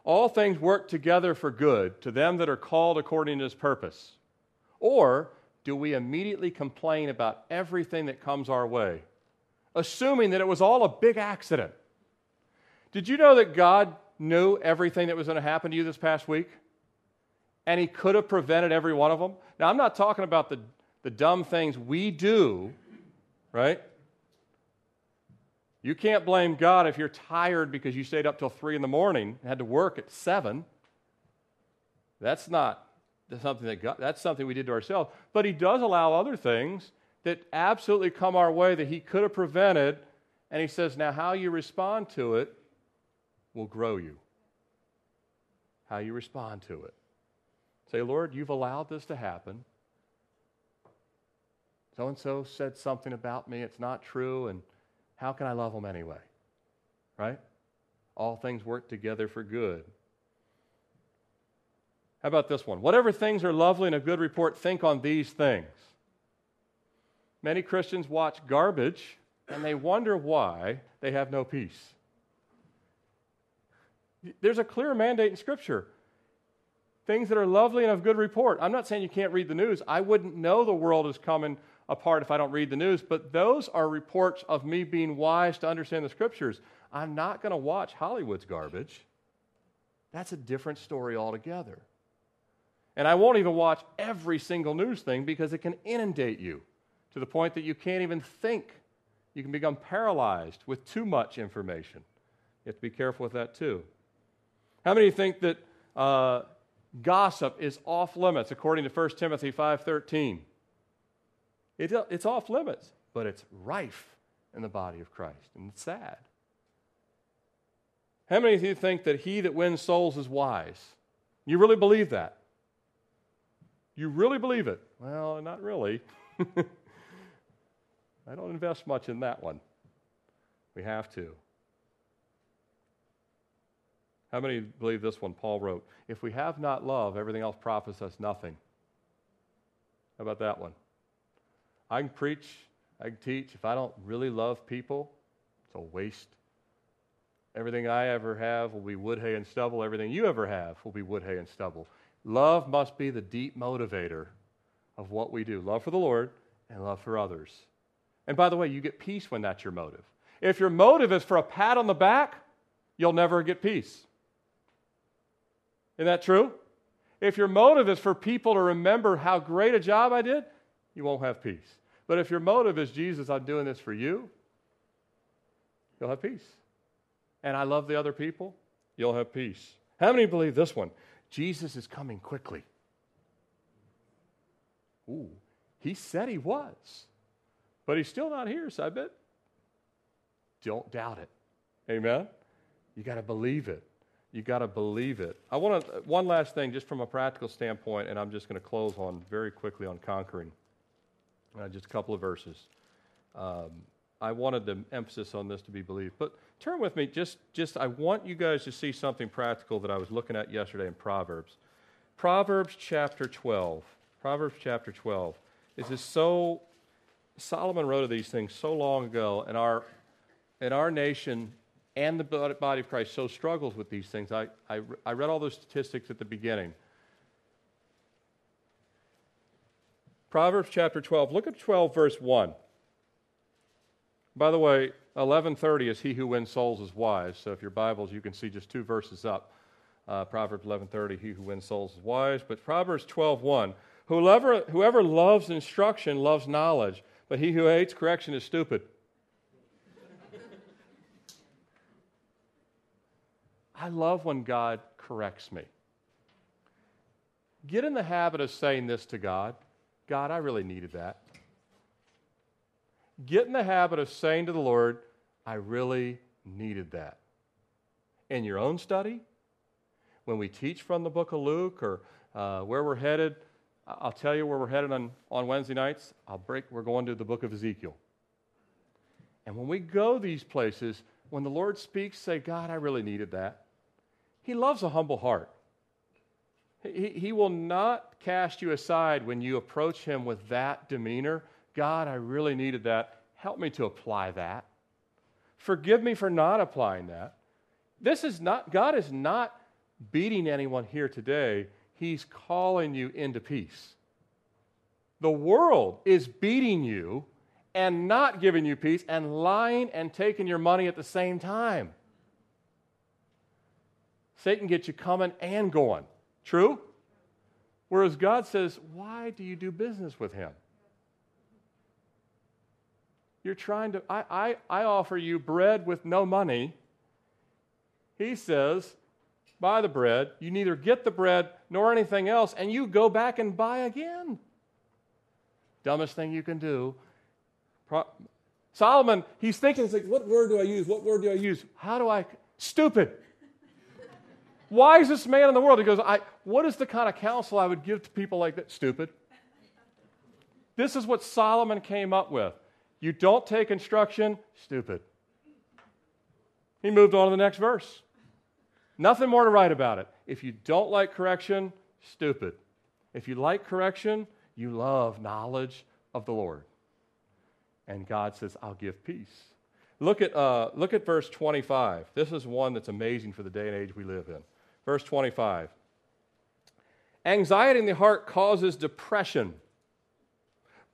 S1: All things work together for good to them that are called according to his purpose. Or do we immediately complain about everything that comes our way, assuming that it was all a big accident? Did you know that God knew everything that was going to happen to you this past week? and he could have prevented every one of them. Now, I'm not talking about the, the dumb things we do, right? You can't blame God if you're tired because you stayed up till 3 in the morning and had to work at 7. That's not something that God, that's something we did to ourselves. But he does allow other things that absolutely come our way that he could have prevented. And he says, now how you respond to it will grow you. How you respond to it. Say, Lord, you've allowed this to happen. So and so said something about me, it's not true, and how can I love them anyway? Right? All things work together for good. How about this one? Whatever things are lovely and a good report, think on these things. Many Christians watch garbage and they wonder why they have no peace. There's a clear mandate in Scripture things that are lovely and of good report. I'm not saying you can't read the news. I wouldn't know the world is coming apart if I don't read the news, but those are reports of me being wise to understand the scriptures. I'm not going to watch Hollywood's garbage. That's a different story altogether. And I won't even watch every single news thing because it can inundate you to the point that you can't even think. You can become paralyzed with too much information. You have to be careful with that too. How many think that uh, gossip is off limits according to 1 Timothy 5.13? It, it's off limits, but it's rife in the body of Christ, and it's sad. How many of you think that he that wins souls is wise? You really believe that? You really believe it? Well, not really. I don't invest much in that one. We have to. How many believe this one? Paul wrote, If we have not love, everything else profits us nothing. How about that one? I can preach, I can teach. If I don't really love people, it's a waste. Everything I ever have will be wood, hay, and stubble. Everything you ever have will be wood, hay, and stubble. Love must be the deep motivator of what we do love for the Lord and love for others. And by the way, you get peace when that's your motive. If your motive is for a pat on the back, you'll never get peace. Isn't that true? If your motive is for people to remember how great a job I did, you won't have peace. But if your motive is, Jesus, I'm doing this for you, you'll have peace. And I love the other people, you'll have peace. How many believe this one? Jesus is coming quickly. Ooh, he said he was, but he's still not here, so I bet. Don't doubt it. Amen? You got to believe it. You got to believe it. I want to, one last thing, just from a practical standpoint, and I'm just going to close on very quickly on conquering. Uh, just a couple of verses. Um, I wanted the emphasis on this to be believed. But turn with me, just, just I want you guys to see something practical that I was looking at yesterday in Proverbs. Proverbs chapter 12. Proverbs chapter 12. This is so, Solomon wrote of these things so long ago, and our, and our nation and the body of Christ so struggles with these things. I, I, I read all those statistics at the beginning. Proverbs chapter 12. Look at 12, verse 1. By the way, 1130 is he who wins souls is wise. So if your Bibles, you can see just two verses up. Uh, Proverbs 1130, he who wins souls is wise. But Proverbs 12.1, whoever, whoever loves instruction loves knowledge, but he who hates correction is stupid. I love when God corrects me. Get in the habit of saying this to God God, I really needed that. Get in the habit of saying to the Lord, I really needed that. In your own study, when we teach from the book of Luke or uh, where we're headed, I'll tell you where we're headed on, on Wednesday nights. I'll break, we're going to the book of Ezekiel. And when we go these places, when the Lord speaks, say, God, I really needed that. He loves a humble heart. He, he will not cast you aside when you approach him with that demeanor. God, I really needed that. Help me to apply that. Forgive me for not applying that. This is not, God is not beating anyone here today. He's calling you into peace. The world is beating you and not giving you peace and lying and taking your money at the same time. Satan gets you coming and going. True? Whereas God says, Why do you do business with him? You're trying to, I, I, I offer you bread with no money. He says, Buy the bread. You neither get the bread nor anything else, and you go back and buy again. Dumbest thing you can do. Pro- Solomon, he's thinking, he's like, what word do I use? What word do I use? How do I? Stupid wisest man in the world. He goes, I, What is the kind of counsel I would give to people like that? Stupid. This is what Solomon came up with. You don't take instruction, stupid. He moved on to the next verse. Nothing more to write about it. If you don't like correction, stupid. If you like correction, you love knowledge of the Lord. And God says, I'll give peace. Look at, uh, look at verse 25. This is one that's amazing for the day and age we live in. Verse 25 Anxiety in the heart causes depression,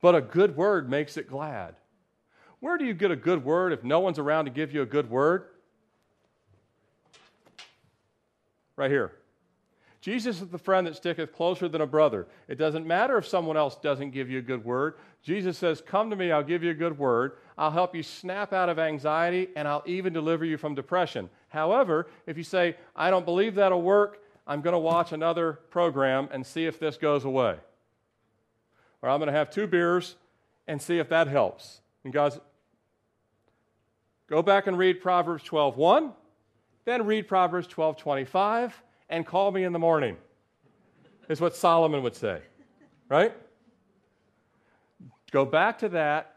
S1: but a good word makes it glad. Where do you get a good word if no one's around to give you a good word? Right here. Jesus is the friend that sticketh closer than a brother. It doesn't matter if someone else doesn't give you a good word. Jesus says, Come to me, I'll give you a good word. I'll help you snap out of anxiety, and I'll even deliver you from depression. However, if you say, I don't believe that'll work, I'm going to watch another program and see if this goes away. Or I'm going to have two beers and see if that helps. And God's, go back and read Proverbs 12.1, then read Proverbs 12.25, and call me in the morning, is what Solomon would say, right? Go back to that,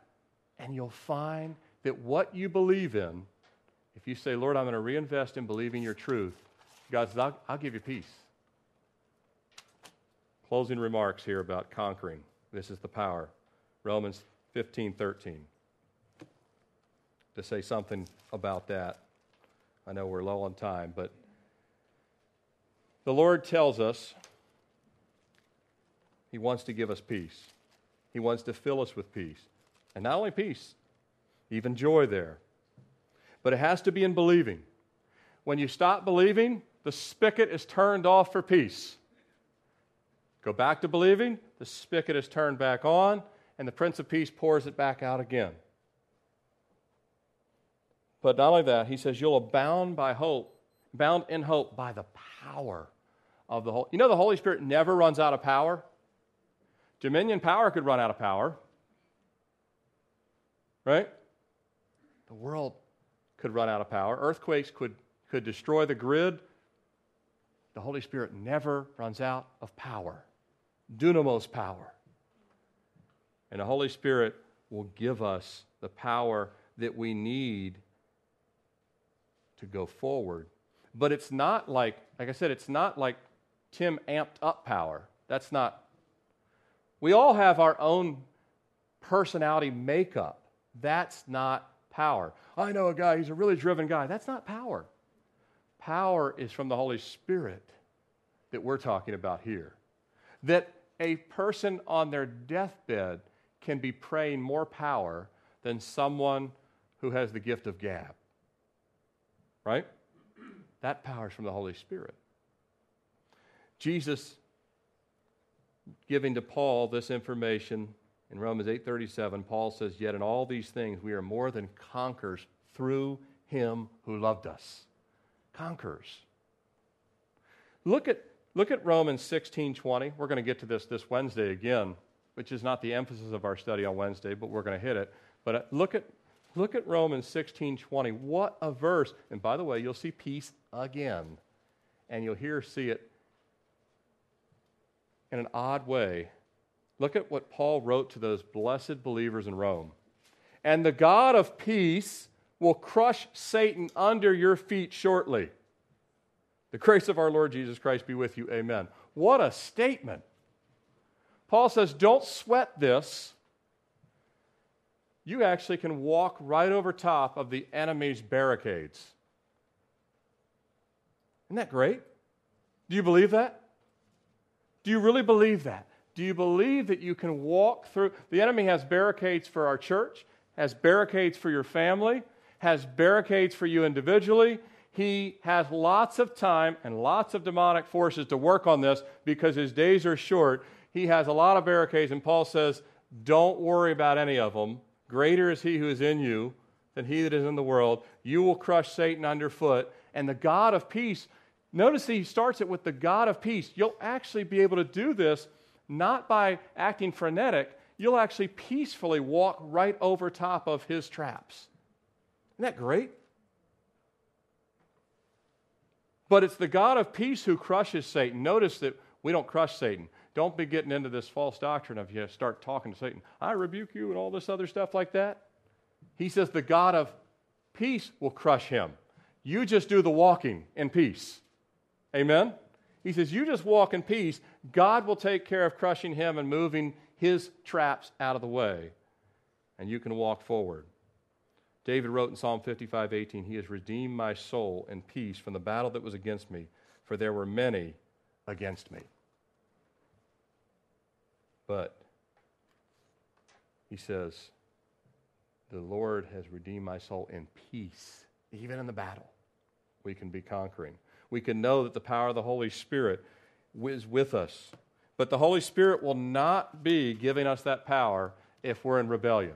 S1: and you'll find that what you believe in, if you say, Lord, I'm going to reinvest in believing your truth, God says, I'll, I'll give you peace. Closing remarks here about conquering. This is the power. Romans 15 13. To say something about that. I know we're low on time, but the Lord tells us He wants to give us peace. He wants to fill us with peace. And not only peace, even joy there. But it has to be in believing. When you stop believing, the spigot is turned off for peace. Go back to believing, the spigot is turned back on, and the Prince of Peace pours it back out again. But not only that, he says, You'll abound by hope, bound in hope by the power of the Holy. You know, the Holy Spirit never runs out of power. Dominion power could run out of power, right? The world could run out of power. Earthquakes could, could destroy the grid. The Holy Spirit never runs out of power, dunamis power. And the Holy Spirit will give us the power that we need to go forward. But it's not like, like I said, it's not like Tim amped up power. That's not. We all have our own personality makeup. That's not power. I know a guy, he's a really driven guy. That's not power. Power is from the Holy Spirit that we're talking about here. That a person on their deathbed can be praying more power than someone who has the gift of gab. Right? That power is from the Holy Spirit. Jesus giving to Paul this information in Romans 8:37, Paul says, "Yet in all these things we are more than conquerors through him who loved us." Conquerors. Look at look at Romans 16:20. We're going to get to this this Wednesday again, which is not the emphasis of our study on Wednesday, but we're going to hit it. But uh, look at look at Romans 16:20. What a verse. And by the way, you'll see peace again. And you'll hear see it in an odd way. Look at what Paul wrote to those blessed believers in Rome. And the God of peace will crush Satan under your feet shortly. The grace of our Lord Jesus Christ be with you. Amen. What a statement. Paul says, Don't sweat this. You actually can walk right over top of the enemy's barricades. Isn't that great? Do you believe that? Do you really believe that? Do you believe that you can walk through? The enemy has barricades for our church, has barricades for your family, has barricades for you individually. He has lots of time and lots of demonic forces to work on this because his days are short. He has a lot of barricades, and Paul says, Don't worry about any of them. Greater is he who is in you than he that is in the world. You will crush Satan underfoot, and the God of peace Notice he starts it with the God of peace. You'll actually be able to do this not by acting frenetic, you'll actually peacefully walk right over top of his traps. Isn't that great? But it's the God of peace who crushes Satan. Notice that we don't crush Satan. Don't be getting into this false doctrine of you start talking to Satan. I rebuke you and all this other stuff like that. He says the God of peace will crush him. You just do the walking in peace. Amen? He says, You just walk in peace. God will take care of crushing him and moving his traps out of the way. And you can walk forward. David wrote in Psalm 55 18, He has redeemed my soul in peace from the battle that was against me, for there were many against me. But he says, The Lord has redeemed my soul in peace, even in the battle. We can be conquering we can know that the power of the Holy Spirit is with us. But the Holy Spirit will not be giving us that power if we're in rebellion,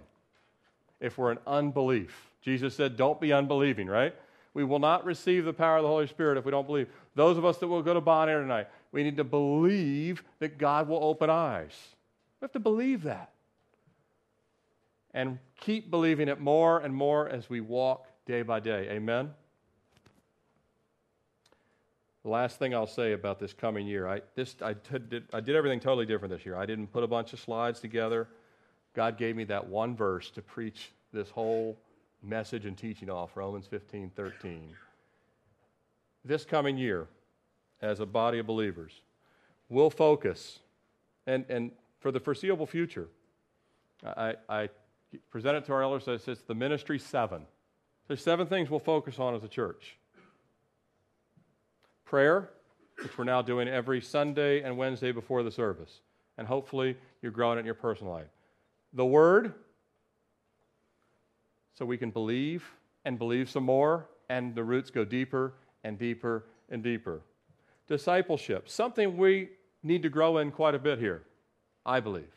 S1: if we're in unbelief. Jesus said, Don't be unbelieving, right? We will not receive the power of the Holy Spirit if we don't believe. Those of us that will go to Bon Air tonight, we need to believe that God will open eyes. We have to believe that. And keep believing it more and more as we walk day by day. Amen? The last thing I'll say about this coming year, I, this, I, did, I did everything totally different this year. I didn't put a bunch of slides together. God gave me that one verse to preach this whole message and teaching off, Romans 15 13. This coming year, as a body of believers, we'll focus, and, and for the foreseeable future, I, I present it to our elders as it's the ministry seven. There's seven things we'll focus on as a church prayer, which we're now doing every Sunday and Wednesday before the service. And hopefully you're growing it in your personal life. The Word, so we can believe and believe some more, and the roots go deeper and deeper and deeper. Discipleship, something we need to grow in quite a bit here, I believe.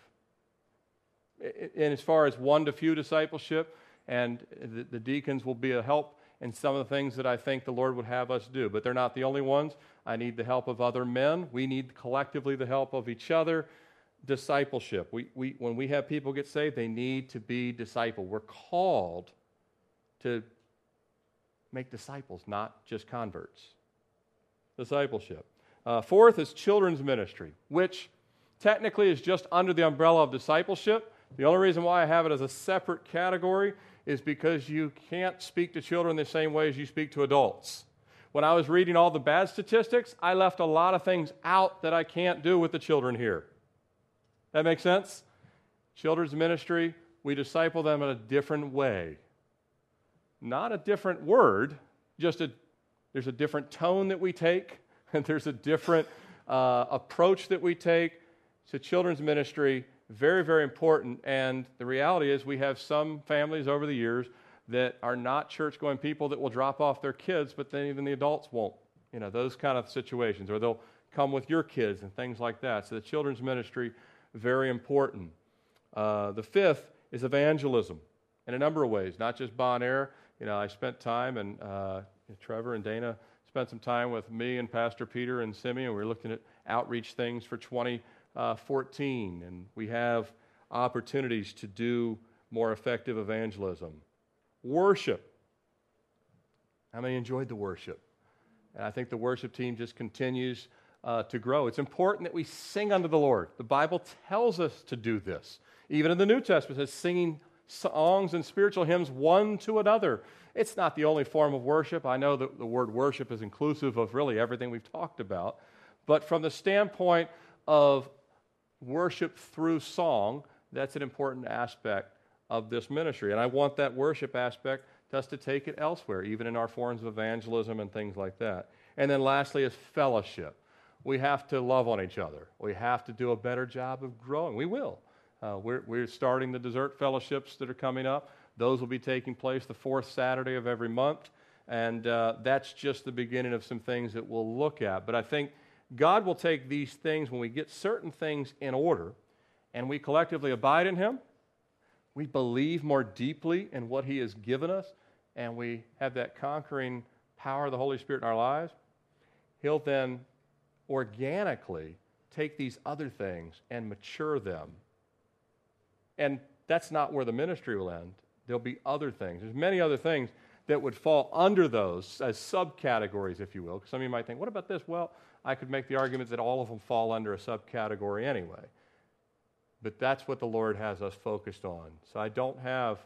S1: And as far as one to few discipleship, and the, deacons will be a help in some of the things that I think the Lord would have us do. But they're not the only ones. I need the help of other men. We need collectively the help of each other. Discipleship. We, we, when we have people get saved, they need to be discipled. We're called to make disciples, not just converts. Discipleship. Uh, fourth is children's ministry, which technically is just under the umbrella of discipleship. The only reason why I have it as a separate category is because you can't speak to children the same way as you speak to adults. When I was reading all the bad statistics, I left a lot of things out that I can't do with the children here. That makes sense? Children's ministry, we disciple them in a different way. Not a different word, just a there's a different tone that we take, and there's a different uh, approach that we take to children's ministry very, very important. And the reality is, we have some families over the years that are not church going people that will drop off their kids, but then even the adults won't. You know, those kind of situations. Or they'll come with your kids and things like that. So the children's ministry, very important. Uh, the fifth is evangelism in a number of ways, not just Bon Air. You know, I spent time, and uh, Trevor and Dana spent some time with me and Pastor Peter and Simeon. We were looking at outreach things for 20- uh, 14, and we have opportunities to do more effective evangelism. Worship. How many enjoyed the worship? And I think the worship team just continues uh, to grow. It's important that we sing unto the Lord. The Bible tells us to do this. Even in the New Testament, it says singing songs and spiritual hymns one to another. It's not the only form of worship. I know that the word worship is inclusive of really everything we've talked about. But from the standpoint of worship through song, that's an important aspect of this ministry. And I want that worship aspect us to take it elsewhere, even in our forms of evangelism and things like that. And then lastly is fellowship. We have to love on each other. We have to do a better job of growing. We will. Uh, we're, we're starting the dessert fellowships that are coming up. Those will be taking place the fourth Saturday of every month. And uh, that's just the beginning of some things that we'll look at. But I think God will take these things when we get certain things in order and we collectively abide in Him, we believe more deeply in what He has given us, and we have that conquering power of the Holy Spirit in our lives. He'll then organically take these other things and mature them. And that's not where the ministry will end. There'll be other things. There's many other things that would fall under those as subcategories, if you will. Because some of you might think, what about this? Well, I could make the argument that all of them fall under a subcategory anyway. But that's what the Lord has us focused on. So I don't have,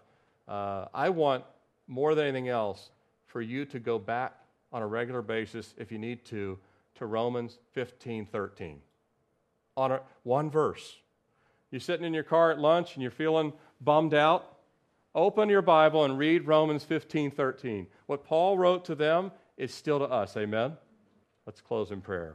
S1: uh, I want more than anything else for you to go back on a regular basis, if you need to, to Romans 15 13. On a, one verse. You're sitting in your car at lunch and you're feeling bummed out. Open your Bible and read Romans 15 13. What Paul wrote to them is still to us. Amen? Let's close in prayer.